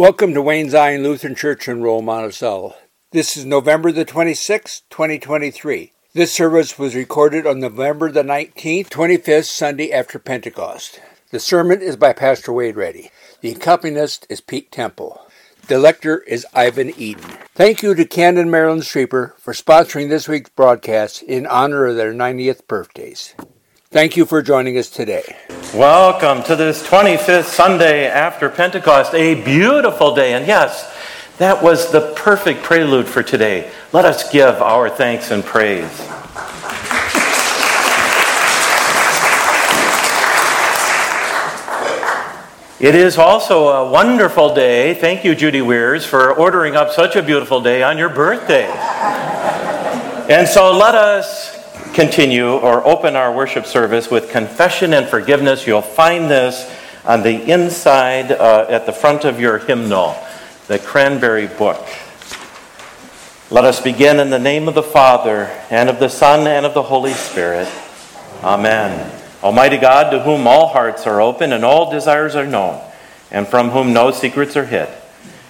Welcome to Wayne Zion Lutheran Church in Roll Monticello. This is November the 26th, 2023. This service was recorded on November the 19th, 25th Sunday after Pentecost. The sermon is by Pastor Wade Reddy. The accompanist is Pete Temple. The lector is Ivan Eden. Thank you to Camden Marilyn Streeper for sponsoring this week's broadcast in honor of their 90th birthdays. Thank you for joining us today. Welcome to this 25th Sunday after Pentecost, a beautiful day. And yes, that was the perfect prelude for today. Let us give our thanks and praise. It is also a wonderful day. Thank you, Judy Weirs, for ordering up such a beautiful day on your birthday. And so let us continue or open our worship service with confession and forgiveness. You'll find this on the inside uh, at the front of your hymnal, the Cranberry Book. Let us begin in the name of the Father, and of the Son, and of the Holy Spirit. Amen. Almighty God, to whom all hearts are open and all desires are known, and from whom no secrets are hid,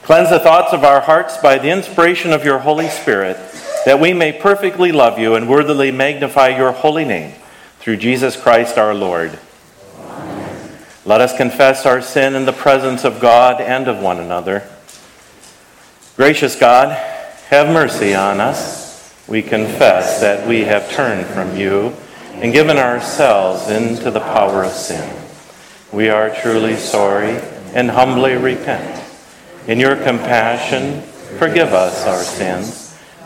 cleanse the thoughts of our hearts by the inspiration of your Holy Spirit that we may perfectly love you and worthily magnify your holy name through Jesus Christ our Lord. Amen. Let us confess our sin in the presence of God and of one another. Gracious God, have mercy on us. We confess that we have turned from you and given ourselves into the power of sin. We are truly sorry and humbly repent. In your compassion, forgive us our sins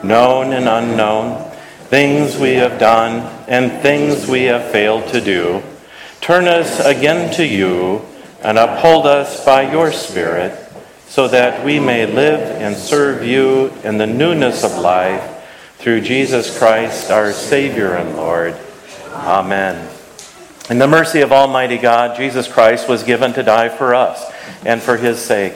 known and unknown, things we have done and things we have failed to do. Turn us again to you and uphold us by your Spirit so that we may live and serve you in the newness of life through Jesus Christ, our Savior and Lord. Amen. In the mercy of Almighty God, Jesus Christ was given to die for us and for his sake.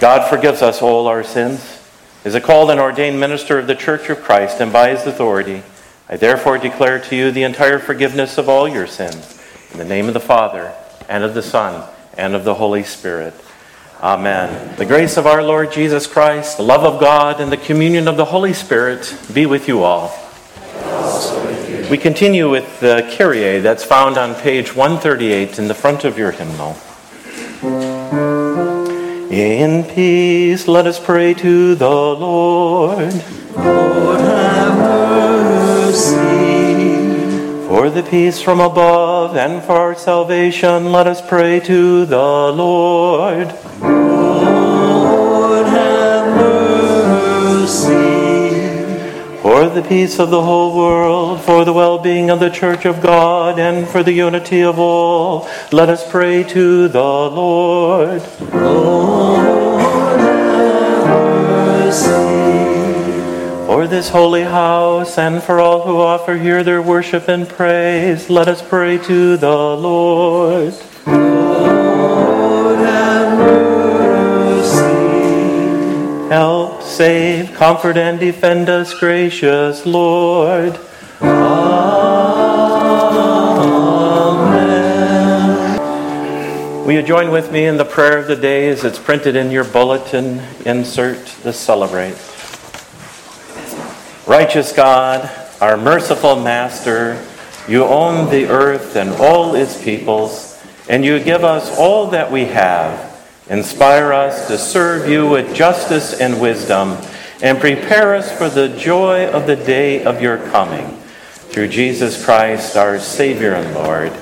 God forgives us all our sins is a called and ordained minister of the Church of Christ, and by his authority, I therefore declare to you the entire forgiveness of all your sins, in the name of the Father, and of the Son, and of the Holy Spirit. Amen. The grace of our Lord Jesus Christ, the love of God, and the communion of the Holy Spirit be with you all. We continue with the Kyrie that's found on page 138 in the front of your hymnal. In peace, let us pray to the Lord. Lord, have mercy. For the peace from above and for our salvation, let us pray to the Lord. Lord, have mercy. For the peace of the whole world, for the well being of the Church of God, and for the unity of all, let us pray to the Lord. Lord, have mercy. For this holy house and for all who offer here their worship and praise, let us pray to the Lord. Lord, have mercy. Help, save, comfort, and defend us, gracious Lord. Amen. Will you join with me in the prayer of the day as it's printed in your bulletin? Insert the celebrate. Righteous God, our merciful Master, you own the earth and all its peoples, and you give us all that we have. Inspire us to serve you with justice and wisdom, and prepare us for the joy of the day of your coming. Through Jesus Christ, our Savior and Lord.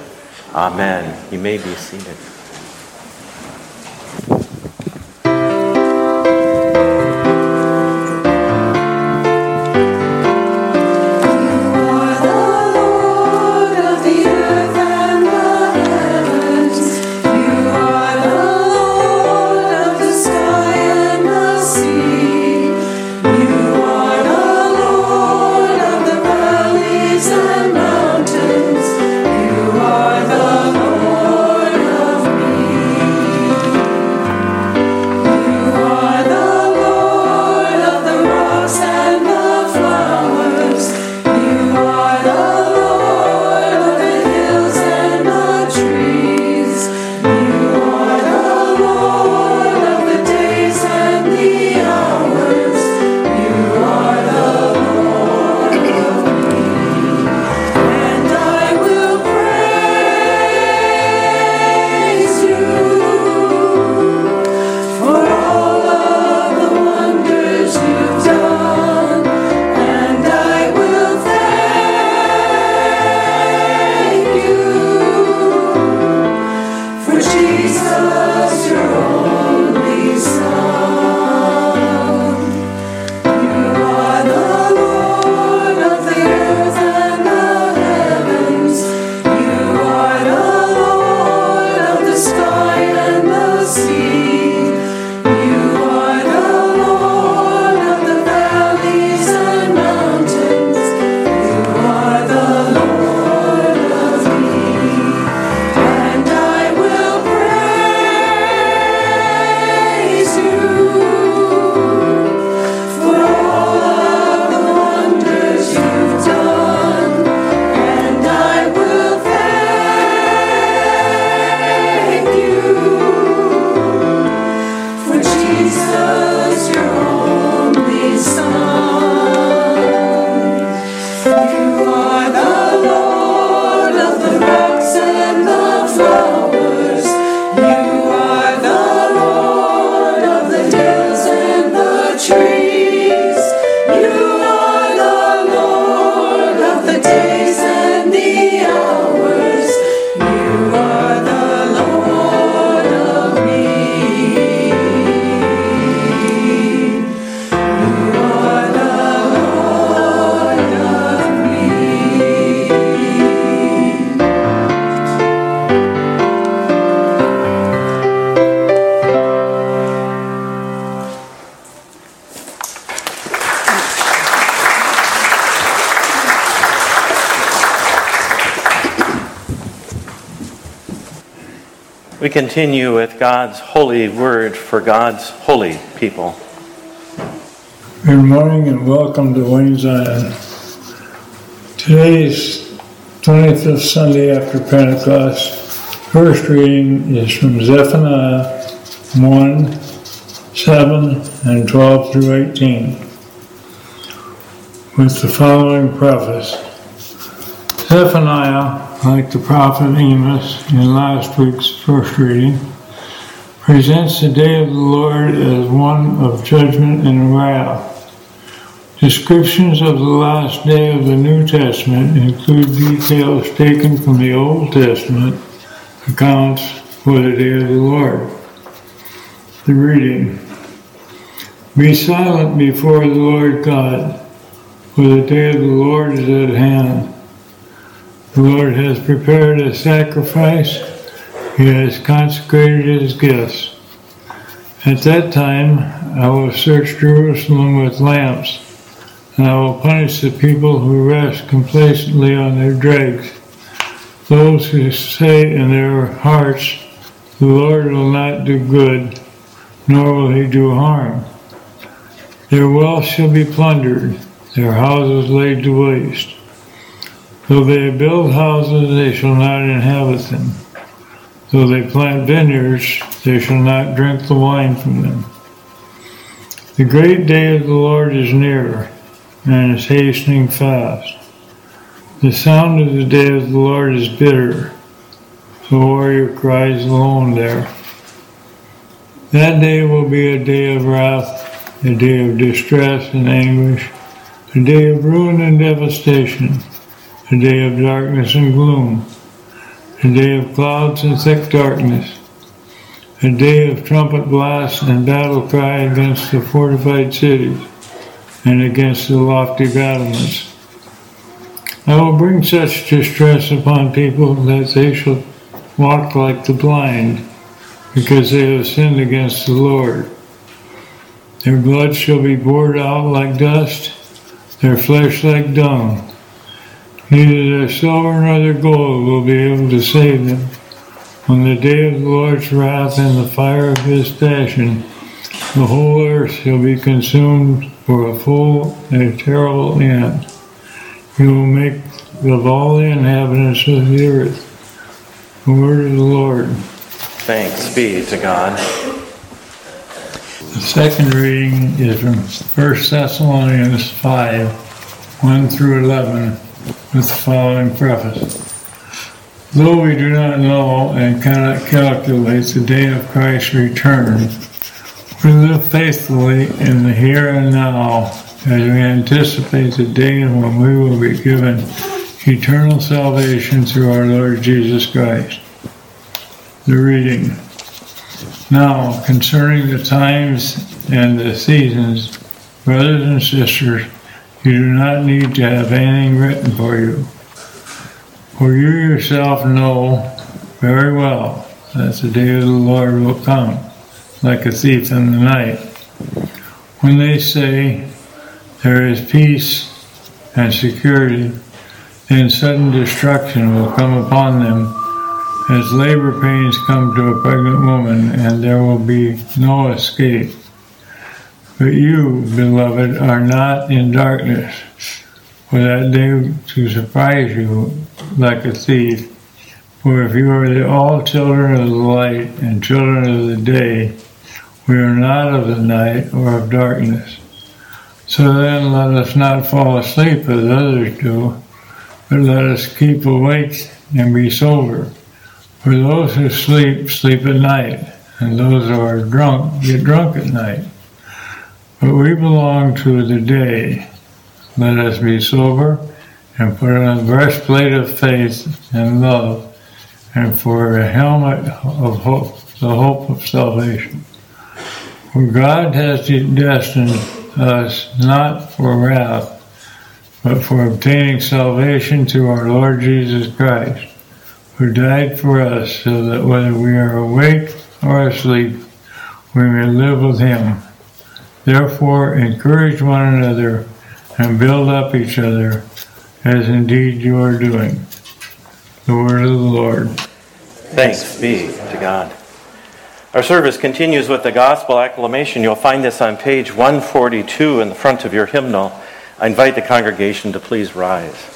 Amen. You may be seated. Continue with God's holy word for God's holy people. Good morning and welcome to Wayne Zion. Today's 25th Sunday after Pentecost. First reading is from Zephaniah 1 7 and 12 through 18 with the following preface. Zephaniah, like the prophet Amos in last week's first reading, presents the day of the Lord as one of judgment and wrath. Descriptions of the last day of the New Testament include details taken from the Old Testament accounts for the day of the Lord. The reading Be silent before the Lord God, for the day of the Lord is at hand. The Lord has prepared a sacrifice, He has consecrated His gifts. At that time I will search Jerusalem with lamps and I will punish the people who rest complacently on their dregs. Those who say in their hearts, The Lord will not do good, nor will he do harm. Their wealth shall be plundered, their houses laid to waste. Though they build houses, they shall not inhabit them. Though they plant vineyards, they shall not drink the wine from them. The great day of the Lord is near and is hastening fast. The sound of the day of the Lord is bitter. The warrior cries alone there. That day will be a day of wrath, a day of distress and anguish, a day of ruin and devastation, a day of darkness and gloom, a day of clouds and thick darkness, a day of trumpet blasts and battle cry against the fortified cities and against the lofty battlements. I will bring such distress upon people that they shall walk like the blind, because they have sinned against the Lord. Their blood shall be poured out like dust, their flesh like dung. Neither their silver nor their gold will be able to save them. On the day of the Lord's wrath and the fire of his passion, the whole earth shall be consumed for a full and terrible end. He will make of all the inhabitants of the earth. The word of the Lord. Thanks be to God. The second reading is from 1 Thessalonians 5 1 through 11 with the following preface. Though we do not know and cannot calculate the day of Christ's return, we live faithfully in the here and now as we anticipate the day when we will be given eternal salvation through our Lord Jesus Christ. The reading. Now, concerning the times and the seasons, brothers and sisters, you do not need to have anything written for you. For you yourself know very well that the day of the Lord will come like a thief in the night. When they say there is peace and security, then sudden destruction will come upon them as labor pains come to a pregnant woman, and there will be no escape. But you, beloved, are not in darkness, for that day to surprise you like a thief. For if you are all children of the light and children of the day, we are not of the night or of darkness. So then let us not fall asleep as others do, but let us keep awake and be sober. For those who sleep, sleep at night, and those who are drunk, get drunk at night. But we belong to the day. Let us be sober and put on a breastplate of faith and love, and for a helmet of hope, the hope of salvation. For God has destined us not for wrath, but for obtaining salvation through our Lord Jesus Christ, who died for us so that whether we are awake or asleep, we may live with him. Therefore, encourage one another and build up each other, as indeed you are doing. The word of the Lord. Thanks be to God. Our service continues with the gospel acclamation. You'll find this on page 142 in the front of your hymnal. I invite the congregation to please rise.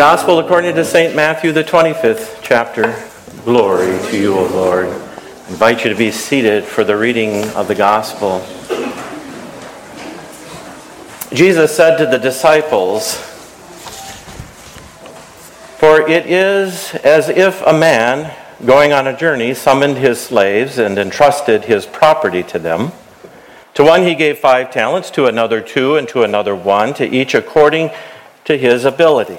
Gospel according to St. Matthew, the 25th chapter. Glory to you, O Lord. I invite you to be seated for the reading of the Gospel. Jesus said to the disciples, For it is as if a man going on a journey summoned his slaves and entrusted his property to them. To one he gave five talents, to another two, and to another one, to each according to his ability.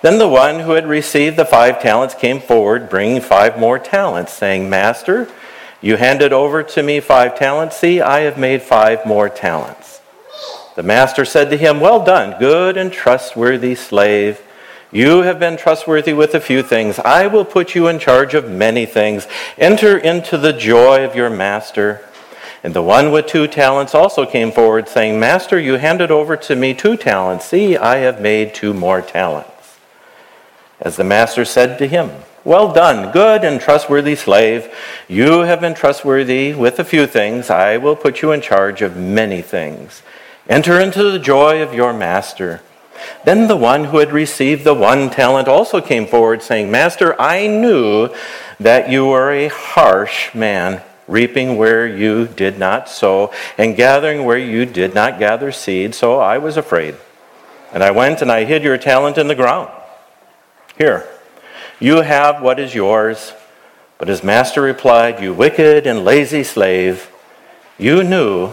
Then the one who had received the five talents came forward, bringing five more talents, saying, Master, you handed over to me five talents. See, I have made five more talents. The master said to him, Well done, good and trustworthy slave. You have been trustworthy with a few things. I will put you in charge of many things. Enter into the joy of your master. And the one with two talents also came forward, saying, Master, you handed over to me two talents. See, I have made two more talents. As the master said to him, Well done, good and trustworthy slave. You have been trustworthy with a few things. I will put you in charge of many things. Enter into the joy of your master. Then the one who had received the one talent also came forward, saying, Master, I knew that you were a harsh man, reaping where you did not sow, and gathering where you did not gather seed. So I was afraid. And I went and I hid your talent in the ground. Here, you have what is yours. But his master replied, You wicked and lazy slave, you knew,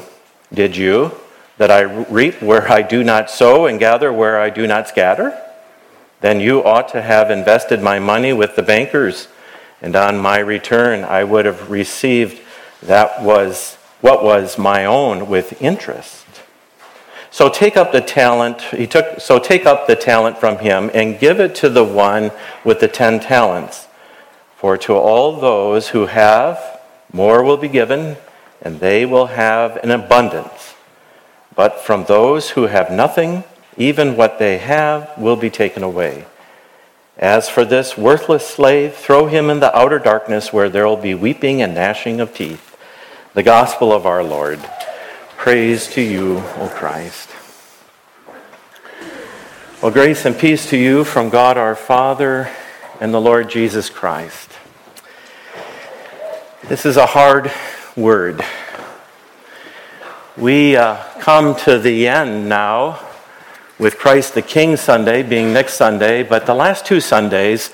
did you, that I reap where I do not sow and gather where I do not scatter? Then you ought to have invested my money with the bankers, and on my return I would have received that was what was my own with interest. So take up the talent, he took, so take up the talent from him and give it to the one with the ten talents. For to all those who have, more will be given, and they will have an abundance. But from those who have nothing, even what they have will be taken away. As for this worthless slave, throw him in the outer darkness where there will be weeping and gnashing of teeth. The gospel of our Lord. Praise to you, O Christ. Well, grace and peace to you from God our Father and the Lord Jesus Christ. This is a hard word. We uh, come to the end now with Christ the King Sunday being next Sunday, but the last two Sundays,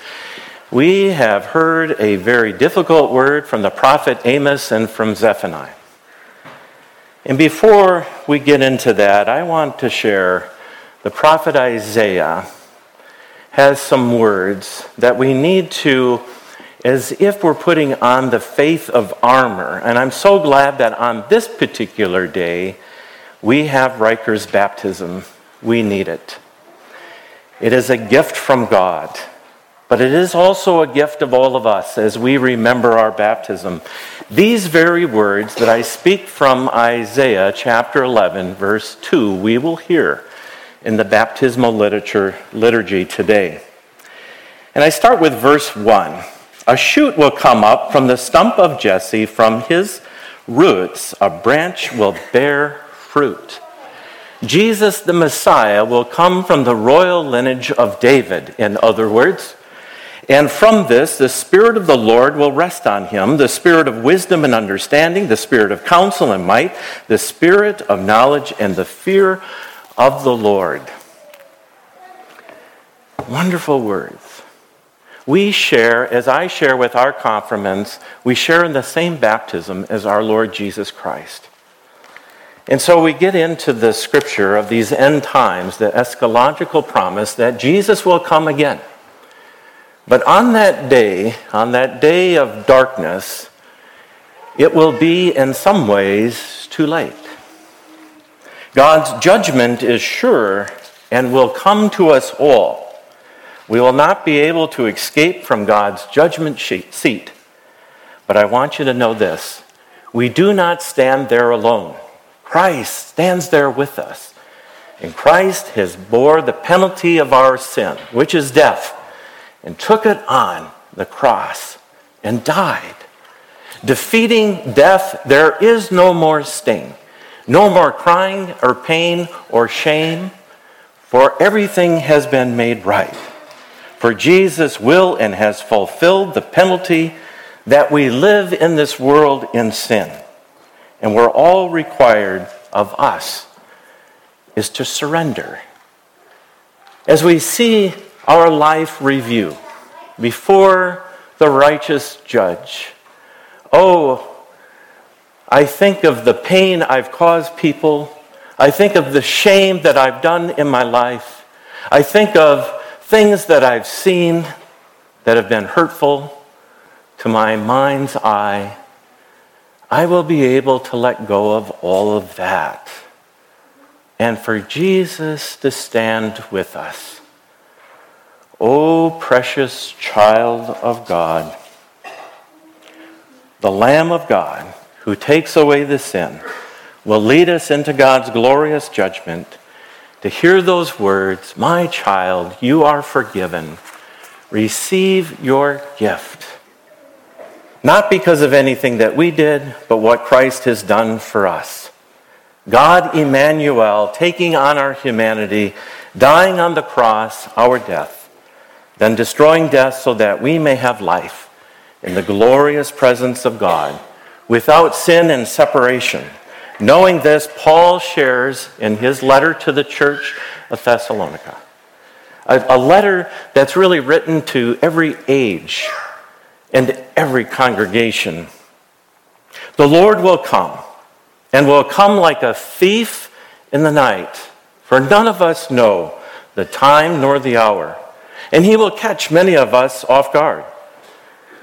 we have heard a very difficult word from the prophet Amos and from Zephaniah. And before we get into that, I want to share the prophet Isaiah has some words that we need to, as if we're putting on the faith of armor. And I'm so glad that on this particular day, we have Riker's baptism. We need it. It is a gift from God. But it is also a gift of all of us as we remember our baptism. These very words that I speak from Isaiah chapter 11, verse 2, we will hear in the baptismal literature, liturgy today. And I start with verse 1. A shoot will come up from the stump of Jesse, from his roots, a branch will bear fruit. Jesus the Messiah will come from the royal lineage of David, in other words. And from this, the Spirit of the Lord will rest on him the Spirit of wisdom and understanding, the Spirit of counsel and might, the Spirit of knowledge and the fear of the Lord. Wonderful words. we share, as I share with our confirmants, we share in the same baptism as our Lord Jesus Christ. And so we get into the scripture of these end times, the eschatological promise that Jesus will come again. But on that day, on that day of darkness, it will be in some ways too late. God's judgment is sure and will come to us all. We will not be able to escape from God's judgment seat. But I want you to know this we do not stand there alone. Christ stands there with us. And Christ has bore the penalty of our sin, which is death, and took it on the cross and died. Defeating death, there is no more sting, no more crying or pain or shame, for everything has been made right. For Jesus will and has fulfilled the penalty that we live in this world in sin. And we're all required of us is to surrender. As we see our life review before the righteous judge, oh, I think of the pain I've caused people. I think of the shame that I've done in my life. I think of things that I've seen that have been hurtful to my mind's eye. I will be able to let go of all of that. And for Jesus to stand with us. O precious child of God, the Lamb of God who takes away the sin, will lead us into God's glorious judgment to hear those words My child, you are forgiven. Receive your gift. Not because of anything that we did, but what Christ has done for us. God Emmanuel taking on our humanity, dying on the cross, our death, then destroying death so that we may have life in the glorious presence of God without sin and separation. Knowing this, Paul shares in his letter to the church of Thessalonica. A, a, letter that's really written to every age and every congregation. The Lord will come, and will come like a thief in the night, for none of us know the time nor the hour, and he will catch many of us off guard.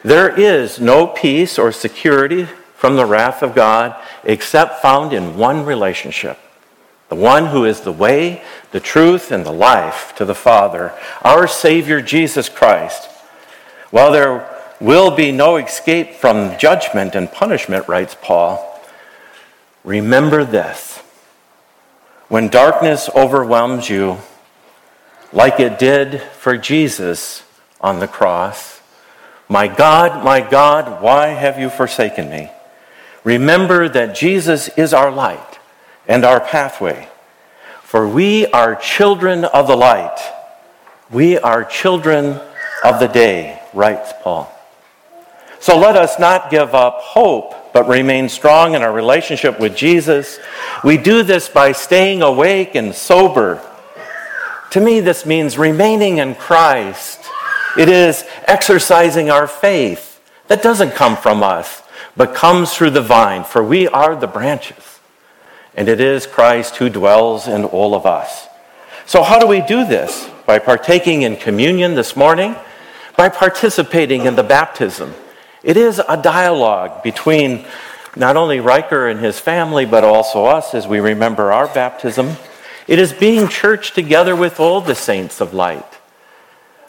There is no peace or security from the wrath of God except found in one relationship the one who is the way, the truth, and the life to the Father, our Savior Jesus Christ. While there will be no escape from judgment and punishment, writes Paul, remember this. When darkness overwhelms you, like it did for Jesus on the cross, my God, my God, why have you forsaken me? Remember that Jesus is our light and our pathway. For we are children of the light. We are children of the day, writes Paul. So let us not give up hope, but remain strong in our relationship with Jesus. We do this by staying awake and sober. To me, this means remaining in Christ. It is exercising our faith. That doesn't come from us but comes through the vine, for we are the branches. And it is Christ who dwells in all of us. So, how do we do this? By partaking in communion this morning, by participating in the baptism. It is a dialogue between not only Riker and his family, but also us as we remember our baptism. It is being church together with all the saints of light.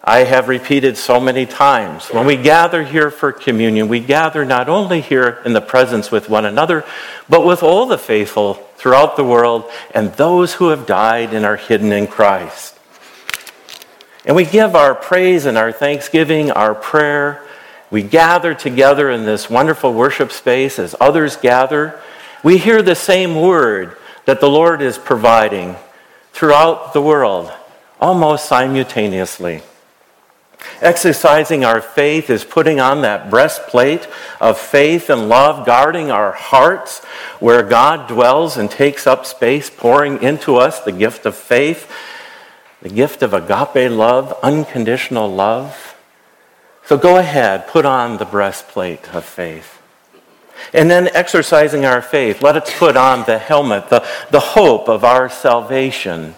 I have repeated so many times. When we gather here for communion, we gather not only here in the presence with one another, but with all the faithful throughout the world and those who have died and are hidden in Christ. And we give our praise and our thanksgiving, our prayer. We gather together in this wonderful worship space as others gather. We hear the same word that the Lord is providing throughout the world, almost simultaneously. Exercising our faith is putting on that breastplate of faith and love, guarding our hearts where God dwells and takes up space, pouring into us the gift of faith, the gift of agape love, unconditional love. So go ahead, put on the breastplate of faith. And then exercising our faith, let us put on the helmet, the, the hope of our salvation.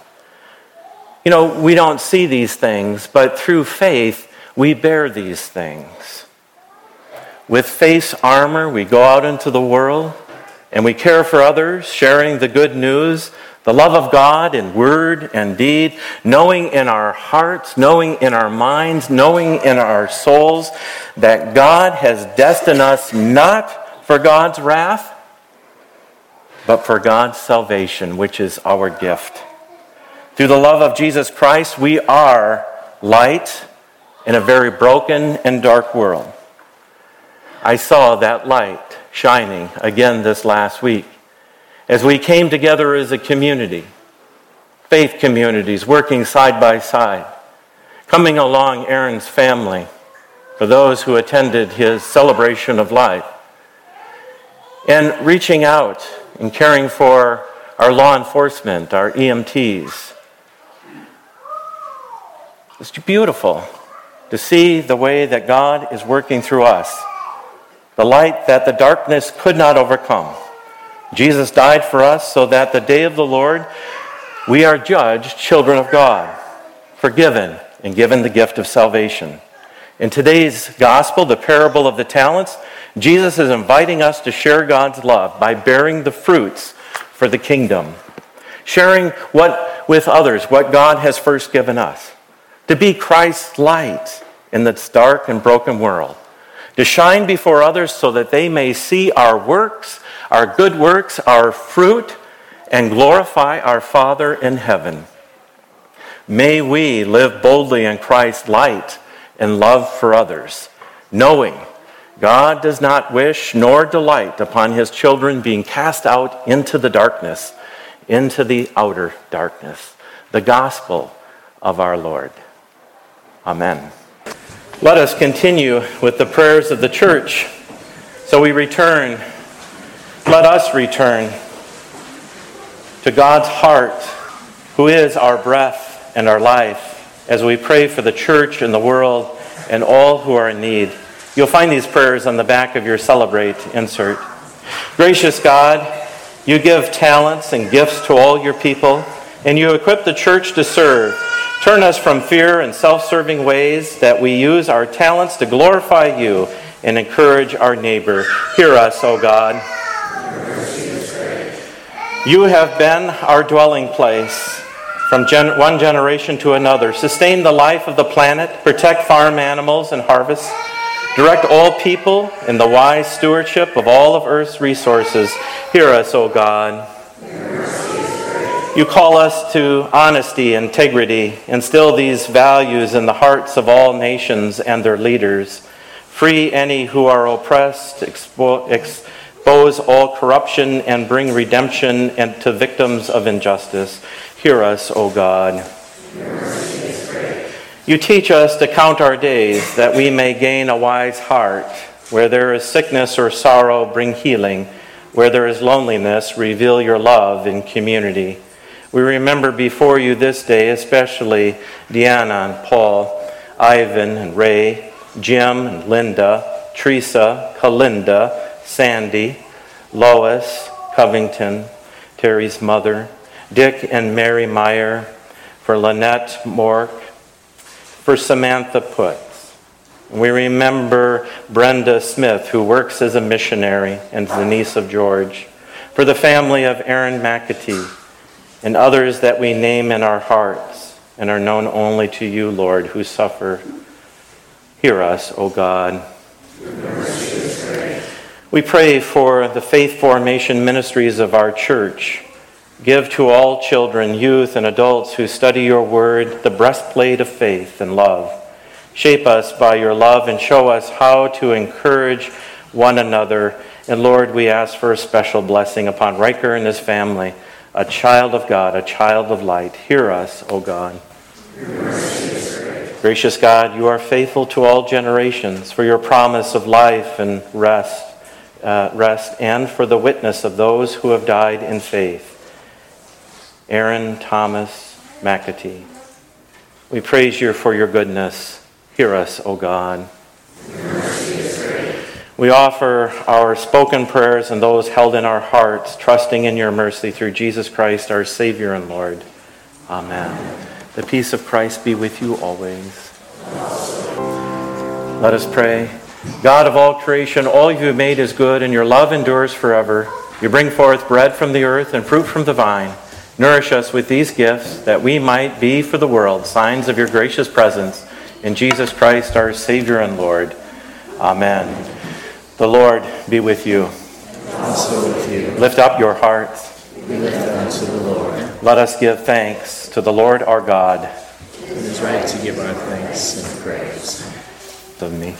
You know, we don't see these things, but through faith, we bear these things. With face armor, we go out into the world and we care for others, sharing the good news, the love of God in word and deed, knowing in our hearts, knowing in our minds, knowing in our souls that God has destined us not for God's wrath, but for God's salvation, which is our gift. Through the love of Jesus Christ, we are light in a very broken and dark world. I saw that light shining again this last week as we came together as a community, faith communities working side by side, coming along Aaron's family for those who attended his celebration of life, and reaching out and caring for our law enforcement, our EMTs. It's beautiful to see the way that God is working through us, the light that the darkness could not overcome. Jesus died for us so that the day of the Lord we are judged children of God, forgiven and given the gift of salvation. In today's gospel, the parable of the talents, Jesus is inviting us to share God's love by bearing the fruits for the kingdom, sharing what with others what God has first given us, to be Christ's light in this dark and broken world, to shine before others so that they may see our works, our good works, our fruit, and glorify our Father in heaven. May we live boldly in Christ's light and love for others, knowing God does not wish nor delight upon his children being cast out into the darkness, into the outer darkness. The gospel of our Lord. Amen. Let us continue with the prayers of the church. So we return, let us return to God's heart, who is our breath and our life, as we pray for the church and the world and all who are in need. You'll find these prayers on the back of your Celebrate insert. Gracious God, you give talents and gifts to all your people, and you equip the church to serve. Turn us from fear and self serving ways that we use our talents to glorify you and encourage our neighbor. Hear us, O God. You have been our dwelling place from gen- one generation to another. Sustain the life of the planet, protect farm animals and harvests, direct all people in the wise stewardship of all of earth's resources. Hear us, O God. You call us to honesty, integrity, instill these values in the hearts of all nations and their leaders. Free any who are oppressed, expo- expose all corruption, and bring redemption and to victims of injustice. Hear us, O God. You teach us to count our days that we may gain a wise heart. Where there is sickness or sorrow, bring healing. Where there is loneliness, reveal your love in community. We remember before you this day, especially Deanna and Paul, Ivan and Ray, Jim and Linda, Teresa, Kalinda, Sandy, Lois, Covington, Terry's mother, Dick and Mary Meyer, for Lynette Mork, for Samantha Putz. We remember Brenda Smith, who works as a missionary and is the niece of George, for the family of Aaron McAtee, and others that we name in our hearts and are known only to you, Lord, who suffer. Hear us, O God. We pray for the faith formation ministries of our church. Give to all children, youth, and adults who study your word the breastplate of faith and love. Shape us by your love and show us how to encourage one another. And Lord, we ask for a special blessing upon Riker and his family, a child of God, a child of light. Hear us, O God. Gracious God, you are faithful to all generations for your promise of life and rest, uh, rest, and for the witness of those who have died in faith. Aaron Thomas McAtee. We praise you for your goodness. Hear us, O God. We offer our spoken prayers and those held in our hearts, trusting in your mercy through Jesus Christ, our Savior and Lord. Amen. The peace of Christ be with you always. Let us pray. God of all creation, all you have made is good, and your love endures forever. You bring forth bread from the earth and fruit from the vine. Nourish us with these gifts, that we might be for the world signs of your gracious presence. In Jesus Christ, our Savior and Lord. Amen. The Lord be with you. Also with you, Lift up your hearts. we lift them to the Lord. Let us give thanks to the Lord our God. It is right to give our thanks and praise. Of me.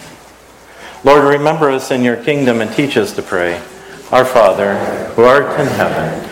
Lord, remember us in your kingdom and teach us to pray. Our Father, who art in heaven,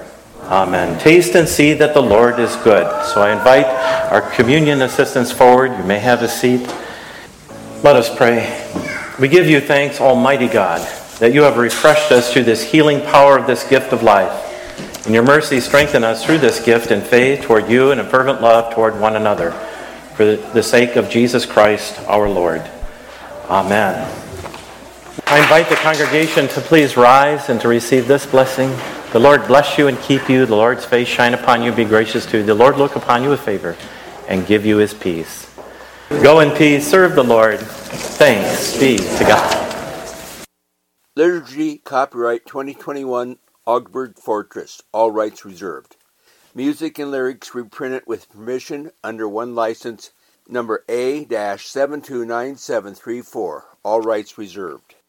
Amen. Taste and see that the Lord is good. So I invite our communion assistants forward. You may have a seat. Let us pray. We give you thanks, Almighty God, that you have refreshed us through this healing power of this gift of life. In your mercy, strengthen us through this gift in faith toward you and in fervent love toward one another, for the sake of Jesus Christ our Lord. Amen. I invite the congregation to please rise and to receive this blessing. The Lord bless you and keep you. The Lord's face shine upon you, be gracious to you. The Lord look upon you with favor and give you his peace. Go in peace, serve the Lord. Thanks be to God. Liturgy copyright 2021 Augsburg Fortress, all rights reserved. Music and lyrics reprinted with permission under one license number A-729734, all rights reserved.